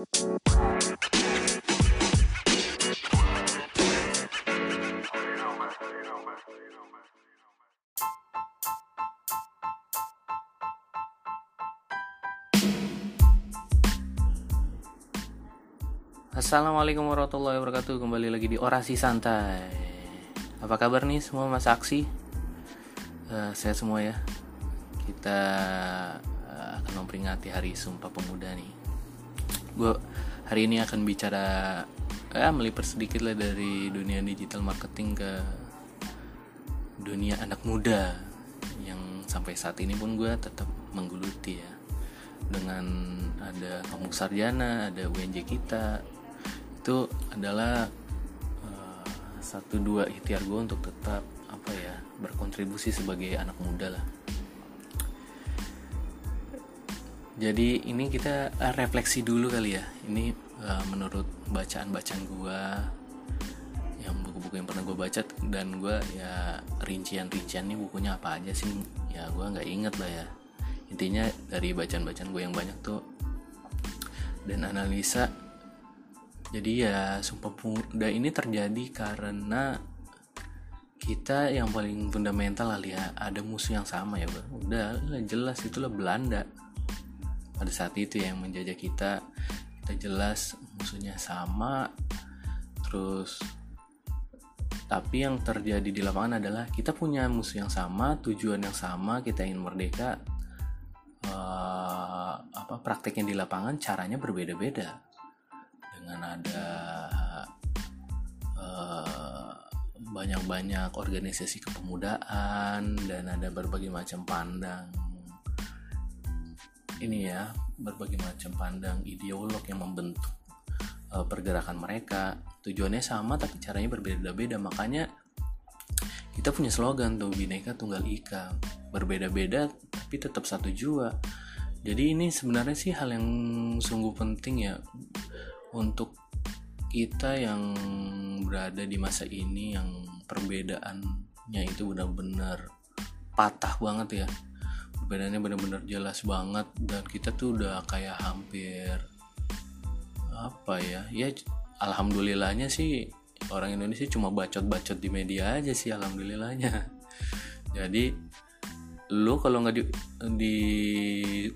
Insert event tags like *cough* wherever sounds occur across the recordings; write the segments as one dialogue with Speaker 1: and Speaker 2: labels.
Speaker 1: Assalamualaikum warahmatullahi wabarakatuh. Kembali lagi di Orasi Santai. Apa kabar nih semua mas aksi? Uh, saya semua ya? Kita uh, akan memperingati hari Sumpah Pemuda nih Gue hari ini akan bicara Ya melipir sedikit lah dari dunia digital marketing ke Dunia anak muda Yang sampai saat ini pun gue tetap menggeluti ya. Dengan ada kampung sarjana, ada UNJ kita, itu adalah uh, satu dua ikhtiar gue untuk tetap apa ya berkontribusi sebagai anak muda lah jadi ini kita uh, refleksi dulu kali ya. Ini uh, menurut bacaan-bacaan gue yang buku-buku yang pernah gue baca dan gue ya rincian-rincian nih bukunya apa aja sih? Ya gue nggak inget lah ya. Intinya dari bacaan-bacaan gue yang banyak tuh dan analisa jadi ya sumpah pemuda ini terjadi karena kita yang paling fundamental lah ya. Ada musuh yang sama ya bro udah jelas itulah Belanda pada saat itu yang menjajah kita. Kita jelas musuhnya sama. Terus tapi yang terjadi di lapangan adalah kita punya musuh yang sama tujuan yang sama kita ingin merdeka. Uh, apa prakteknya di lapangan caranya berbeda-beda. Dengan ada uh, banyak-banyak organisasi kepemudaan dan ada berbagai macam pandang ini ya berbagai macam pandang ideolog yang membentuk uh, pergerakan mereka. Tujuannya sama tapi caranya berbeda-beda. Makanya kita punya slogan tuh bineka tunggal ika. Berbeda-beda tapi tetap satu jua. Jadi ini sebenarnya sih hal yang sungguh penting ya untuk kita yang berada di masa ini yang perbedaannya itu benar-benar patah banget ya perbedaannya benar-benar jelas banget dan kita tuh udah kayak hampir apa ya ya alhamdulillahnya sih orang Indonesia cuma bacot-bacot di media aja sih alhamdulillahnya. *laughs* Jadi lu kalau nggak di di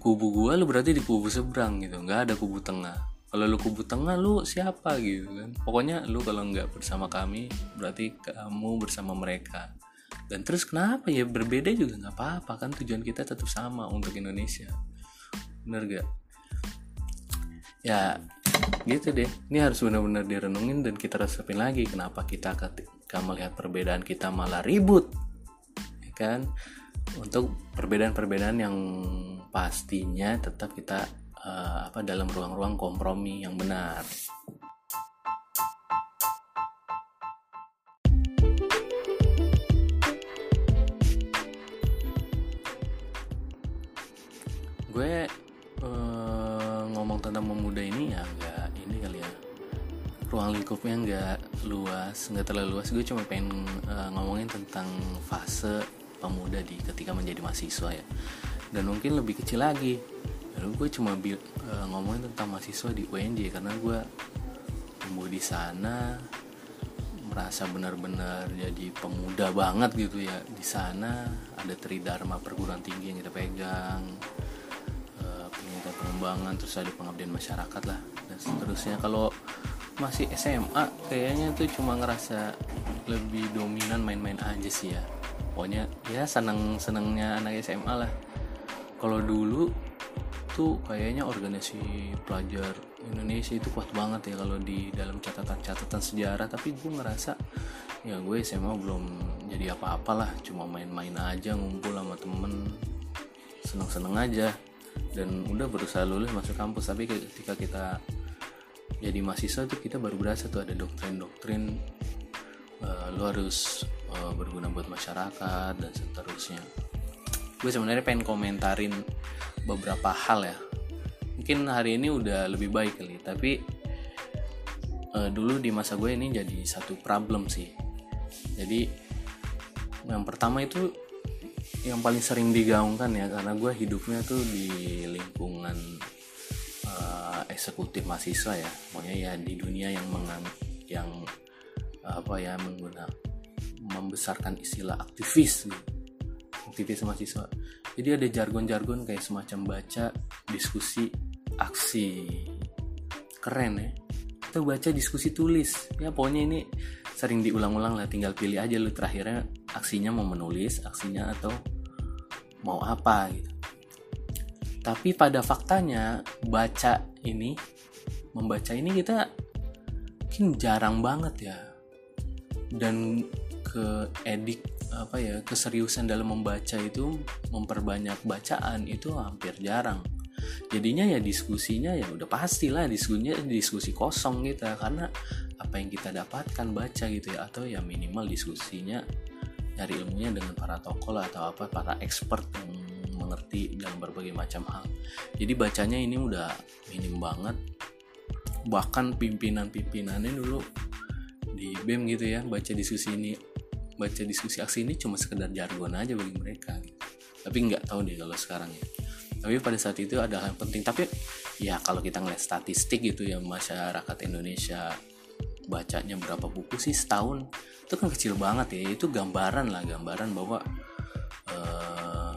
Speaker 1: kubu gua lu berarti di kubu seberang gitu nggak ada kubu tengah. Kalau lu kubu tengah lu siapa gitu kan? Pokoknya lu kalau nggak bersama kami berarti kamu bersama mereka dan terus kenapa ya? Berbeda juga nggak apa-apa kan? Tujuan kita tetap sama untuk Indonesia. Bener gak ya gitu deh. Ini harus benar-benar direnungin dan kita resepin lagi kenapa kita ketika melihat perbedaan kita malah ribut ya kan? Untuk perbedaan-perbedaan yang pastinya tetap kita uh, apa dalam ruang-ruang kompromi yang benar. Gue uh, ngomong tentang pemuda ini ya nggak ini kali ya. Ruang lingkupnya nggak luas nggak terlalu luas. Gue cuma pengen uh, ngomongin tentang fase pemuda di ketika menjadi mahasiswa ya. Dan mungkin lebih kecil lagi lalu gue cuma bil, uh, ngomongin tentang mahasiswa di UNJ karena gue tumbuh di sana merasa benar-benar jadi pemuda banget gitu ya. Di sana ada tridharma perguruan tinggi yang kita pegang pengembangan terus ada pengabdian masyarakat lah dan seterusnya. Kalau masih SMA kayaknya tuh cuma ngerasa lebih dominan main-main aja sih ya. Pokoknya ya seneng senengnya anak SMA lah. Kalau dulu tuh kayaknya organisasi pelajar Indonesia itu kuat banget ya kalau di dalam catatan-catatan sejarah. Tapi gue ngerasa ya gue SMA belum jadi apa-apalah cuma main-main aja ngumpul sama temen. Seneng-seneng aja dan udah berusaha lulus masuk kampus tapi ketika kita jadi mahasiswa tuh kita baru berasa tuh ada doktrin-doktrin uh, lu harus uh, berguna buat masyarakat dan seterusnya. Gue sebenarnya pengen komentarin beberapa hal ya. Mungkin hari ini udah lebih baik kali tapi uh, dulu di masa gue ini jadi satu problem sih. Jadi yang pertama itu yang paling sering digaungkan ya karena gue hidupnya tuh di lingkungan uh, eksekutif mahasiswa ya. Pokoknya ya di dunia yang mengang yang apa ya menggunakan membesarkan istilah aktivis gitu. aktivis mahasiswa. Jadi ada jargon-jargon kayak semacam baca diskusi aksi. Keren ya. Atau baca diskusi tulis. Ya pokoknya ini sering diulang-ulang lah tinggal pilih aja lu terakhirnya aksinya mau menulis aksinya atau mau apa gitu. Tapi pada faktanya baca ini membaca ini kita mungkin jarang banget ya. Dan ke edik apa ya keseriusan dalam membaca itu memperbanyak bacaan itu hampir jarang. Jadinya ya diskusinya ya udah pastilah diskusinya diskusi kosong gitu ya karena apa yang kita dapatkan baca gitu ya atau ya minimal diskusinya nyari ilmunya dengan para tokoh atau apa para expert yang mengerti dalam berbagai macam hal. Jadi bacanya ini udah minim banget. Bahkan pimpinan-pimpinannya dulu di BEM gitu ya baca diskusi ini baca diskusi aksi ini cuma sekedar jargon aja bagi mereka gitu. tapi nggak tahu deh kalau sekarang ya. Tapi pada saat itu ada hal yang penting. Tapi ya kalau kita ngeliat statistik gitu ya masyarakat Indonesia bacanya berapa buku sih setahun. Itu kan kecil banget ya. Itu gambaran lah gambaran bahwa uh,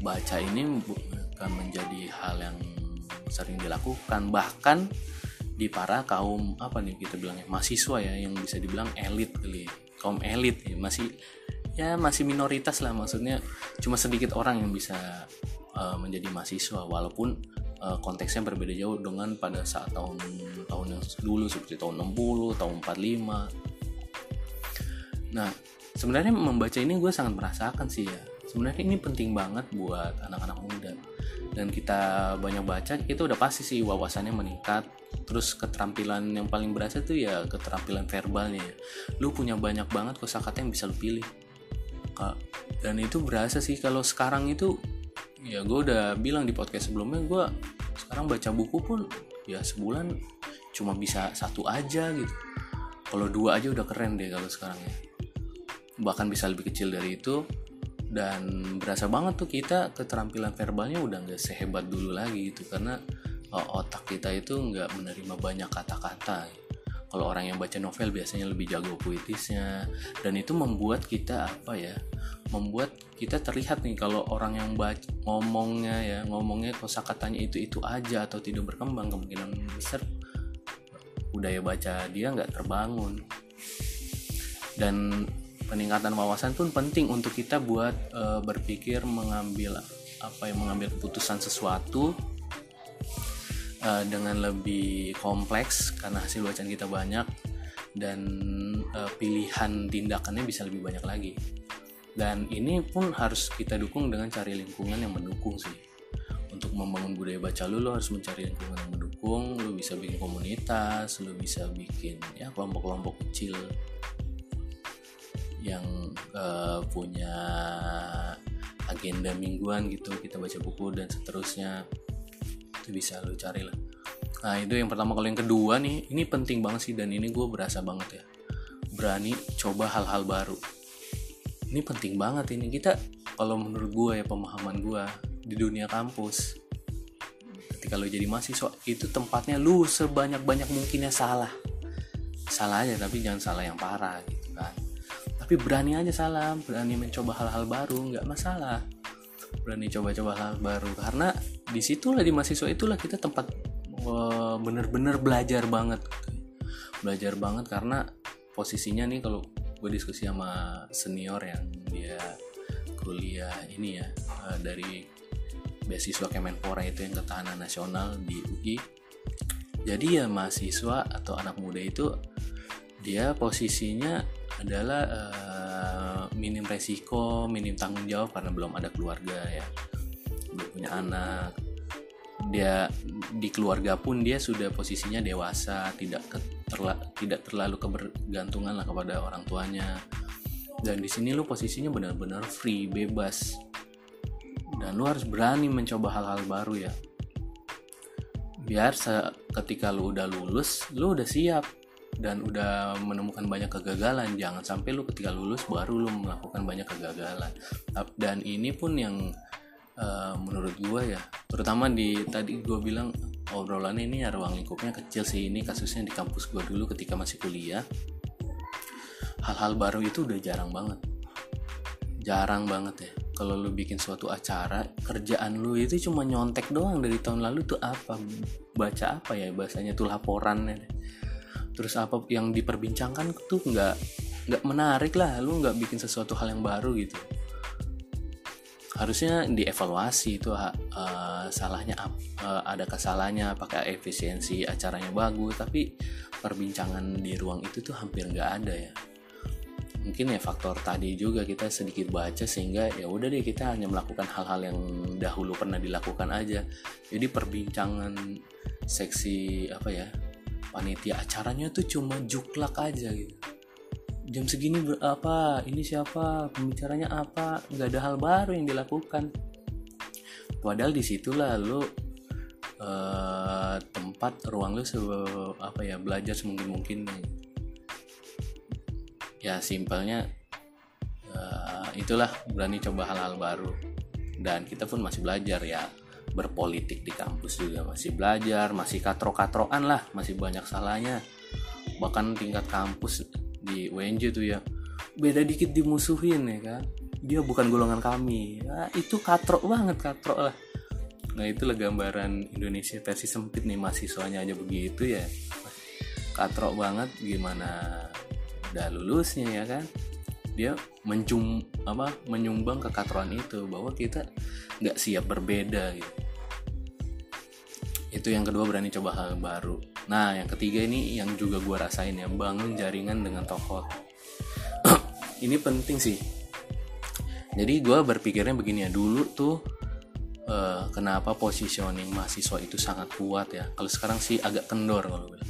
Speaker 1: baca ini bukan menjadi hal yang sering dilakukan. Bahkan di para kaum apa nih kita bilangnya mahasiswa ya yang bisa dibilang elit kali ya. kaum elit ya masih ya masih minoritas lah maksudnya. Cuma sedikit orang yang bisa uh, menjadi mahasiswa. Walaupun uh, konteksnya berbeda jauh dengan pada saat tahun tahun yang dulu seperti tahun 60 tahun 45 nah sebenarnya membaca ini gue sangat merasakan sih ya. Sebenarnya ini penting banget buat anak-anak muda. Dan kita banyak baca kita udah pasti sih wawasannya meningkat. Terus keterampilan yang paling berasa tuh ya keterampilan verbalnya ya. lu punya banyak banget kosakata yang bisa lu pilih. Dan itu berasa sih kalau sekarang itu ya gue udah bilang di podcast sebelumnya gue sekarang baca buku pun ya sebulan cuma bisa satu aja gitu. Kalau dua aja udah keren deh kalau sekarang ya. Bahkan bisa lebih kecil dari itu. Dan berasa banget tuh kita keterampilan verbalnya udah nggak sehebat dulu lagi gitu. Karena uh, otak kita itu nggak menerima banyak kata-kata kalau orang yang baca novel biasanya lebih jago puitisnya. Dan itu membuat kita apa ya membuat kita terlihat nih kalau orang yang baca ngomongnya ya ngomongnya kosakatanya itu itu aja atau tidak berkembang kemungkinan besar budaya baca dia nggak terbangun. Dan peningkatan wawasan pun penting untuk kita buat e, berpikir mengambil apa yang mengambil keputusan sesuatu e, dengan lebih kompleks karena hasil bacaan kita banyak dan e, pilihan tindakannya bisa lebih banyak lagi. Dan ini pun harus kita dukung dengan cari lingkungan yang mendukung sih. Untuk membangun budaya baca lu lo harus mencari lingkungan yang mendukung lu bisa bikin komunitas lu bisa bikin ya kelompok-kelompok kecil yang uh, punya agenda mingguan gitu kita baca buku dan seterusnya bisa lo cari lah. Nah itu yang pertama. Kalau yang kedua nih ini penting banget sih dan ini gue berasa banget ya. Berani coba hal-hal baru. Ini penting banget ini. Kita kalau menurut gue ya pemahaman gue di dunia kampus ketika lo jadi mahasiswa itu tempatnya lu sebanyak-banyak mungkinnya salah. Salah aja tapi jangan salah yang parah gitu kan. Tapi berani aja salah berani mencoba hal-hal baru nggak masalah berani coba-coba hal baru. Karena di situlah di mahasiswa itulah kita tempat bener-bener belajar banget. Belajar banget karena posisinya nih kalau gue diskusi sama senior yang dia kuliah ini ya eh, dari beasiswa Kemenpora itu yang ketahanan nasional di UI jadi ya mahasiswa atau anak muda itu dia posisinya adalah uh, minim resiko, minim tanggung jawab karena belum ada keluarga ya, belum punya anak. Dia di keluarga pun dia sudah posisinya dewasa, tidak terla, tidak terlalu kebergantungan lah kepada orang tuanya. Dan di sini lu posisinya benar-benar free, bebas. Dan lu harus berani mencoba hal-hal baru ya. Biar ketika lu udah lulus, lu udah siap dan udah menemukan banyak kegagalan jangan sampai lu ketika lulus baru lu melakukan banyak kegagalan. Dan ini pun yang uh, menurut gue ya terutama di tadi gue bilang obrolan ini ya ruang lingkupnya kecil sih. Ini kasusnya di kampus gue dulu ketika masih kuliah. Hal-hal baru itu udah jarang banget. Jarang banget ya. Kalau lu bikin suatu acara kerjaan lu itu cuma nyontek doang dari tahun lalu tuh apa baca apa ya bahasanya tuh laporannya terus apa yang diperbincangkan tuh nggak nggak menarik lah. Lu nggak bikin sesuatu hal yang baru gitu. Harusnya dievaluasi itu uh, salahnya uh, ada kesalahannya apakah efisiensi acaranya bagus. Tapi perbincangan di ruang itu tuh hampir nggak ada ya. Mungkin ya faktor tadi juga kita sedikit baca sehingga ya udah deh kita hanya melakukan hal-hal yang dahulu pernah dilakukan aja. Jadi perbincangan seksi apa ya panitia acaranya tuh cuma juklak aja gitu. Jam segini berapa ini siapa pembicaranya apa nggak ada hal baru yang dilakukan. Padahal di situlah lo uh, tempat ruang lo apa ya belajar semungkin mungkin ya simpelnya uh, itulah berani coba hal-hal baru. Dan kita pun masih belajar ya berpolitik di kampus juga. Masih belajar masih katro-katroan lah masih banyak salahnya. Bahkan tingkat kampus di UNJ tuh ya beda dikit dimusuhin ya kan. Dia bukan golongan kami. Nah, itu katro banget katro lah. Nah itulah gambaran Indonesia versi sempit nih mahasiswanya aja begitu ya. Katro banget gimana udah lulusnya ya kan. Dia mencum apa menyumbang kekatruan itu bahwa kita nggak siap berbeda gitu itu yang kedua berani coba hal baru. Nah yang ketiga ini yang juga gue rasain ya bangun jaringan dengan tokoh. *clears throat* Ini penting sih. Jadi gue berpikirnya begini ya dulu tuh uh, kenapa positioning mahasiswa itu sangat kuat ya? Kalau sekarang sih agak kendor kalau gue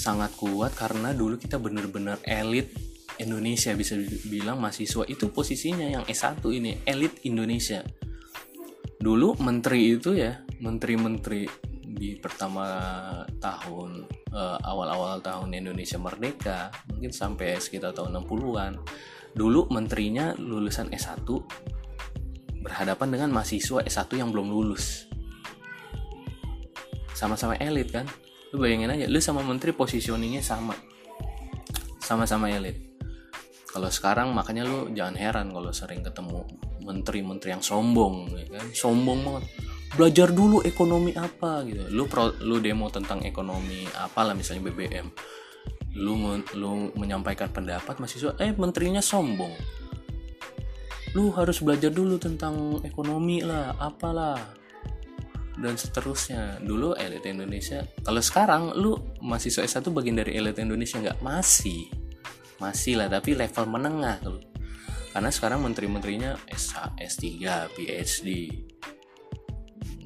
Speaker 1: sangat kuat karena dulu kita bener-bener elit Indonesia bisa bilang mahasiswa itu posisinya yang S1 ini elit Indonesia dulu menteri itu ya menteri-menteri di pertama tahun uh, awal-awal tahun Indonesia merdeka mungkin sampai sekitar tahun 60-an dulu menterinya lulusan S1 berhadapan dengan mahasiswa S1 yang belum lulus. Sama-sama elit kan? Lu bayangin aja lu sama menteri positioningnya sama. Sama-sama elit. Kalau sekarang makanya lu jangan heran kalau sering ketemu menteri-menteri yang sombong ya kan? Sombong banget. Belajar dulu ekonomi apa gitu. Lu pro, lu demo tentang ekonomi apalah misalnya BBM lu lu menyampaikan pendapat mahasiswa eh menterinya sombong. Lu harus belajar dulu tentang ekonomi lah apalah. Dan seterusnya. Dulu elit Indonesia kalau sekarang lu so S1 bagian dari elit Indonesia nggak? Masih. Masih lah tapi level menengah tuh karena sekarang menteri-menterinya S S3 PhD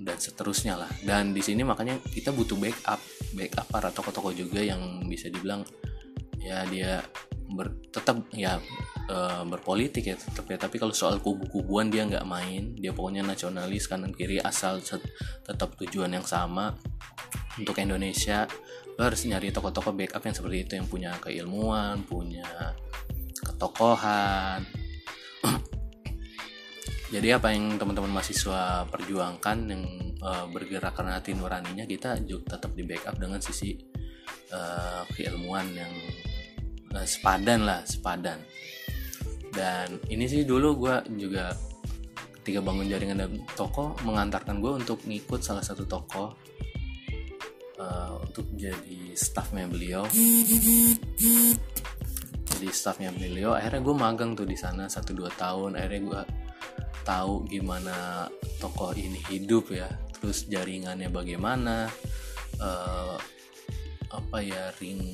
Speaker 1: dan seterusnya lah. Dan di sini makanya kita butuh backup backup para tokoh-tokoh juga yang bisa dibilang ya dia ber, tetap ya e, berpolitik ya tetap ya. Tapi kalau soal kubu-kubuan dia nggak main dia pokoknya nasionalis kanan kiri asal tetap tujuan yang sama untuk Indonesia lo harus nyari tokoh-tokoh backup yang seperti itu yang punya keilmuan punya ketokohan *clears throat* jadi apa yang teman-teman mahasiswa perjuangkan yang uh, bergerak karena hati nuraninya kita juga tetap di backup dengan sisi uh, keilmuan yang uh, sepadan lah sepadan. Dan ini sih dulu gue juga ketika bangun jaringan dan toko mengantarkan gue untuk ngikut salah satu toko uh, untuk jadi staffnya beliau jadi staffnya beliau akhirnya gue magang tuh di sana satu dua tahun. Akhirnya gue tahu gimana tokoh ini hidup ya terus jaringannya bagaimana uh, apa ya ring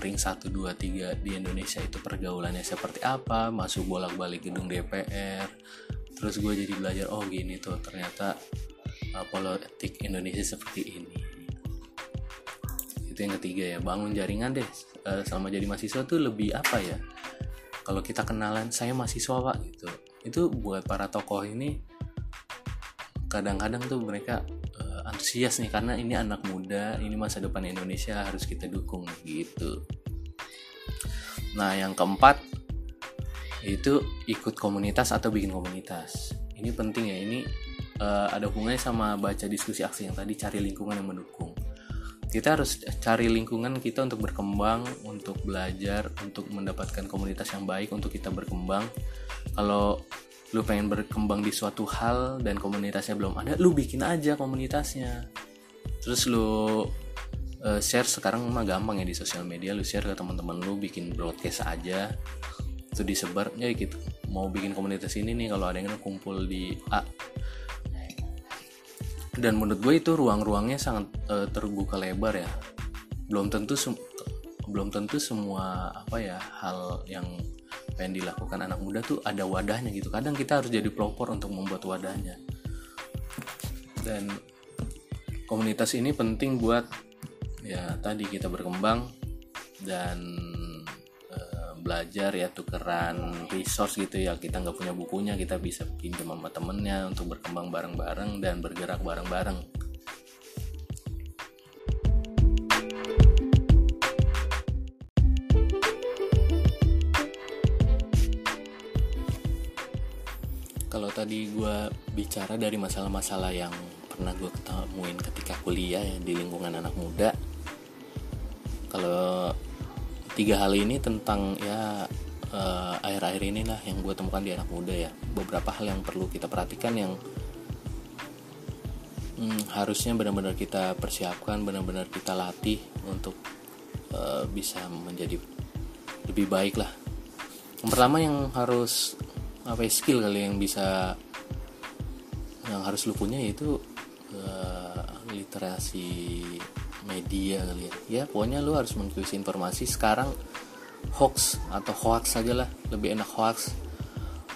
Speaker 1: ring 1 2 3 di Indonesia itu pergaulannya seperti apa masuk bolak-balik gedung DPR terus gue jadi belajar oh gini tuh ternyata uh, politik Indonesia seperti ini. Itu yang ketiga ya bangun jaringan deh uh, selama jadi mahasiswa tuh lebih apa ya? Kalau kita kenalan saya mahasiswa pak gitu. Itu buat para tokoh ini kadang-kadang tuh mereka antusias nih karena ini anak muda ini masa depan Indonesia harus kita dukung gitu. Nah yang keempat itu ikut komunitas atau bikin komunitas. Ini penting ya ini uh, ada hubungannya sama baca diskusi aksi yang tadi cari lingkungan yang mendukung kita harus cari lingkungan kita untuk berkembang untuk belajar untuk mendapatkan komunitas yang baik untuk kita berkembang. Kalau lu pengen berkembang di suatu hal dan komunitasnya belum ada lu bikin aja komunitasnya. Terus lu uh, share sekarang mah gampang ya di sosial media lu share ke teman-teman lu bikin broadcast aja. Itu disebar ya gitu mau bikin komunitas ini nih kalau ada yang kumpul di A dan menurut gue itu ruang-ruangnya sangat uh, terbuka lebar ya. Belum tentu belum tentu semua apa ya hal yang pengen dilakukan anak muda tuh ada wadahnya gitu. Kadang kita harus jadi pelopor untuk membuat wadahnya. Dan komunitas ini penting buat ya tadi kita berkembang dan belajar ya tukeran resource gitu ya. Kita nggak punya bukunya kita bisa pinjam sama temennya untuk berkembang bareng-bareng dan bergerak bareng-bareng. Kalau tadi gue bicara dari masalah-masalah yang pernah gue ketemuin ketika kuliah ya di lingkungan anak muda kalau tiga hal ini tentang ya uh, akhir-akhir ini lah yang gue temukan di anak muda ya. Beberapa hal yang perlu kita perhatikan yang hmm, harusnya benar-benar kita persiapkan benar-benar kita latih untuk uh, bisa menjadi lebih baik lah. Yang pertama yang harus apa ya, skill kali yang bisa yang harus lu punya yaitu uh, literasi media kali ya. Ya pokoknya lu harus mengikuti informasi. Sekarang hoax atau hoax saja lah. Lebih enak hoax.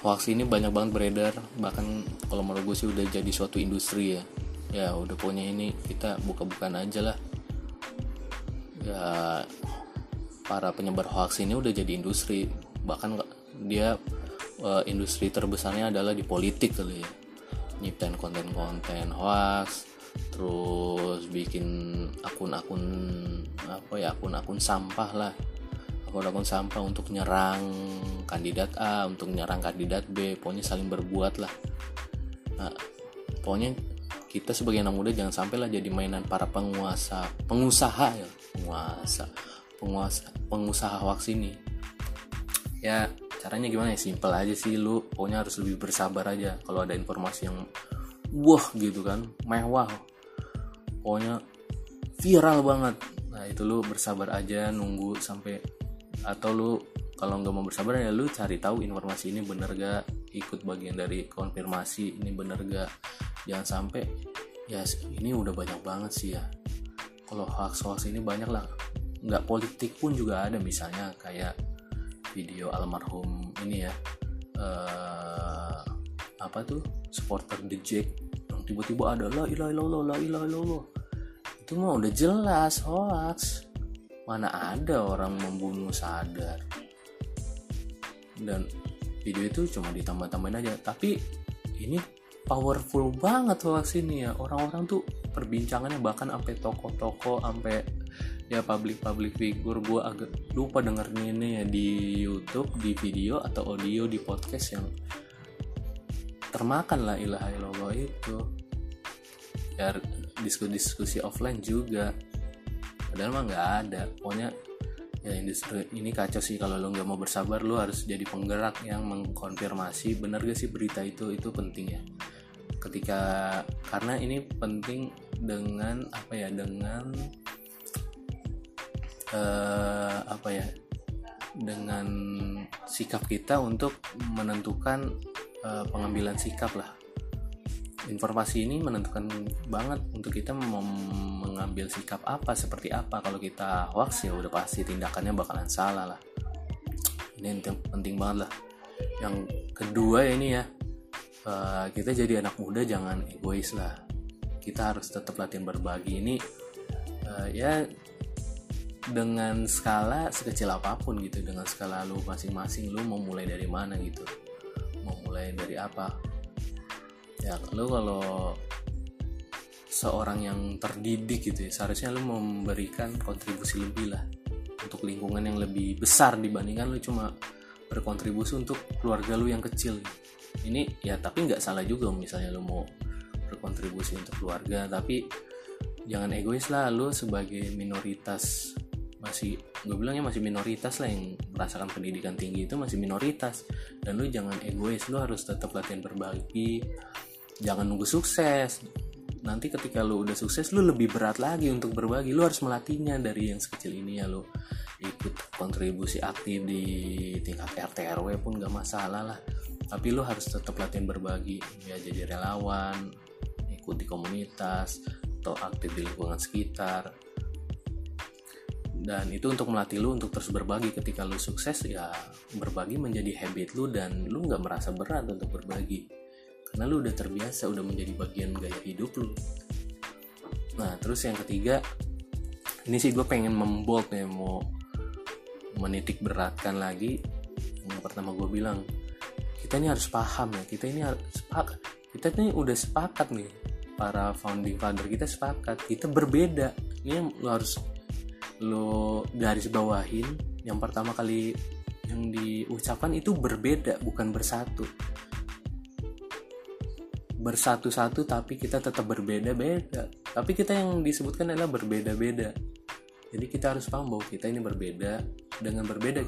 Speaker 1: Hoax ini banyak banget beredar. Bahkan kalau menurut gue sih udah jadi suatu industri ya. Ya udah pokoknya ini kita buka-bukaan aja lah. Ya para penyebar hoax ini udah jadi industri. Bahkan dia uh, industri terbesarnya adalah di politik kali ya. Nyiptain konten-konten hoax terus bikin akun-akun apa ya akun-akun sampah lah. Akun-akun sampah untuk nyerang kandidat A untuk nyerang kandidat B. Pokoknya saling berbuat lah. Nah, pokoknya kita sebagai anak muda jangan sampai lah jadi mainan para penguasa pengusaha ya. Penguasa penguasa pengusaha hoax ini. Ya caranya gimana ya? Simple aja sih lu. Pokoknya harus lebih bersabar aja. Kalau ada informasi yang wah gitu kan. Mewah. Pokoknya viral banget. Nah itu lu bersabar aja nunggu sampai atau lu kalau nggak mau bersabar ya lu cari tahu informasi ini bener gak ikut bagian dari konfirmasi ini bener gak jangan sampai ya ini udah banyak banget sih ya. Kalau hoax hoax ini banyak lah. Nggak politik pun juga ada misalnya kayak video almarhum ini ya. Uh, apa tuh supporter The Jack yang tiba-tiba ada la ilaha illallah la ilaha illallah. Itu mah udah jelas hoax. Mana ada orang membunuh sadar. Dan video itu cuma ditambah-tambahin aja. Tapi ini powerful banget hoax ini ya. Orang-orang tuh perbincangannya bahkan sampai toko-toko sampai ya public-public figure. Gue agak lupa dengerin ini ya di YouTube di video atau audio di podcast yang termakan lah ilaha illallah itu. Ya diskusi-diskusi offline juga. Padahal mah nggak ada. Pokoknya ya industri ini kacau sih kalau lo nggak mau bersabar lo harus jadi penggerak yang mengkonfirmasi benar gak sih berita itu? Itu penting ya. Ketika karena ini penting dengan apa ya dengan uh, apa ya dengan sikap kita untuk menentukan uh, pengambilan sikap lah. Informasi ini menentukan banget untuk kita mengambil sikap apa seperti apa. Kalau kita hoax ya udah pasti tindakannya bakalan salah lah. Ini penting banget lah. Yang kedua ini ya uh, kita jadi anak muda jangan egois lah. Kita harus tetap latihan berbagi. Ini uh, ya dengan skala sekecil apa pun gitu dengan skala lu masing-masing lu mau mulai dari mana gitu mau mulai dari apa. Ya lo kalau seorang yang terdidik gitu ya seharusnya lo memberikan kontribusi lebih lah untuk lingkungan yang lebih besar dibandingkan lo cuma berkontribusi untuk keluarga lo yang kecil. Ini ya tapi nggak salah juga misalnya lu mau berkontribusi untuk keluarga tapi jangan egois lah lu sebagai minoritas masih gue bilangnya masih minoritas lah yang merasakan pendidikan tinggi itu masih minoritas. Dan lu jangan egois lu harus tetap latihan berbagi jangan nunggu sukses. Nanti ketika lu udah sukses lu lebih berat lagi untuk berbagi. Lu harus melatihnya dari yang sekecil ini ya lu ikut kontribusi aktif di tingkat RT RW pun gak masalah lah. Tapi lu harus tetap latihan berbagi. Ya jadi relawan ikut di komunitas atau aktif di lingkungan sekitar dan itu untuk melatih lu untuk terus berbagi. Ketika lu sukses ya berbagi menjadi habit lu dan lu nggak merasa berat untuk berbagi. Karena lu udah terbiasa udah menjadi bagian gaya hidup lu. Nah terus yang ketiga ini sih gue pengen membold nih mau menitik beratkan lagi. Yang pertama gue bilang kita ini harus paham ya kita ini harus sepakat kita ini udah sepakat nih. Para founding father kita sepakat kita berbeda. Ini lu harus lo garis bawahin yang pertama kali yang diucapkan itu berbeda bukan bersatu. Bersatu-satu tapi kita tetap berbeda-beda. Tapi kita yang disebutkan adalah berbeda-beda. Jadi kita harus paham bahwa kita ini berbeda. Dengan berbeda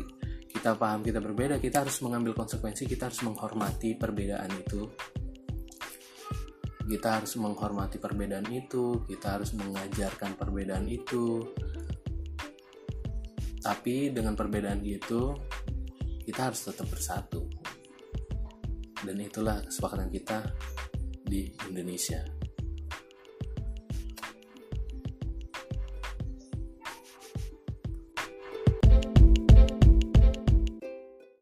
Speaker 1: kita paham kita berbeda kita harus mengambil konsekuensi kita harus menghormati perbedaan itu. Kita harus menghormati perbedaan itu kita harus mengajarkan perbedaan itu tapi dengan perbedaan itu kita harus tetap bersatu. Dan itulah kesepakatan kita di Indonesia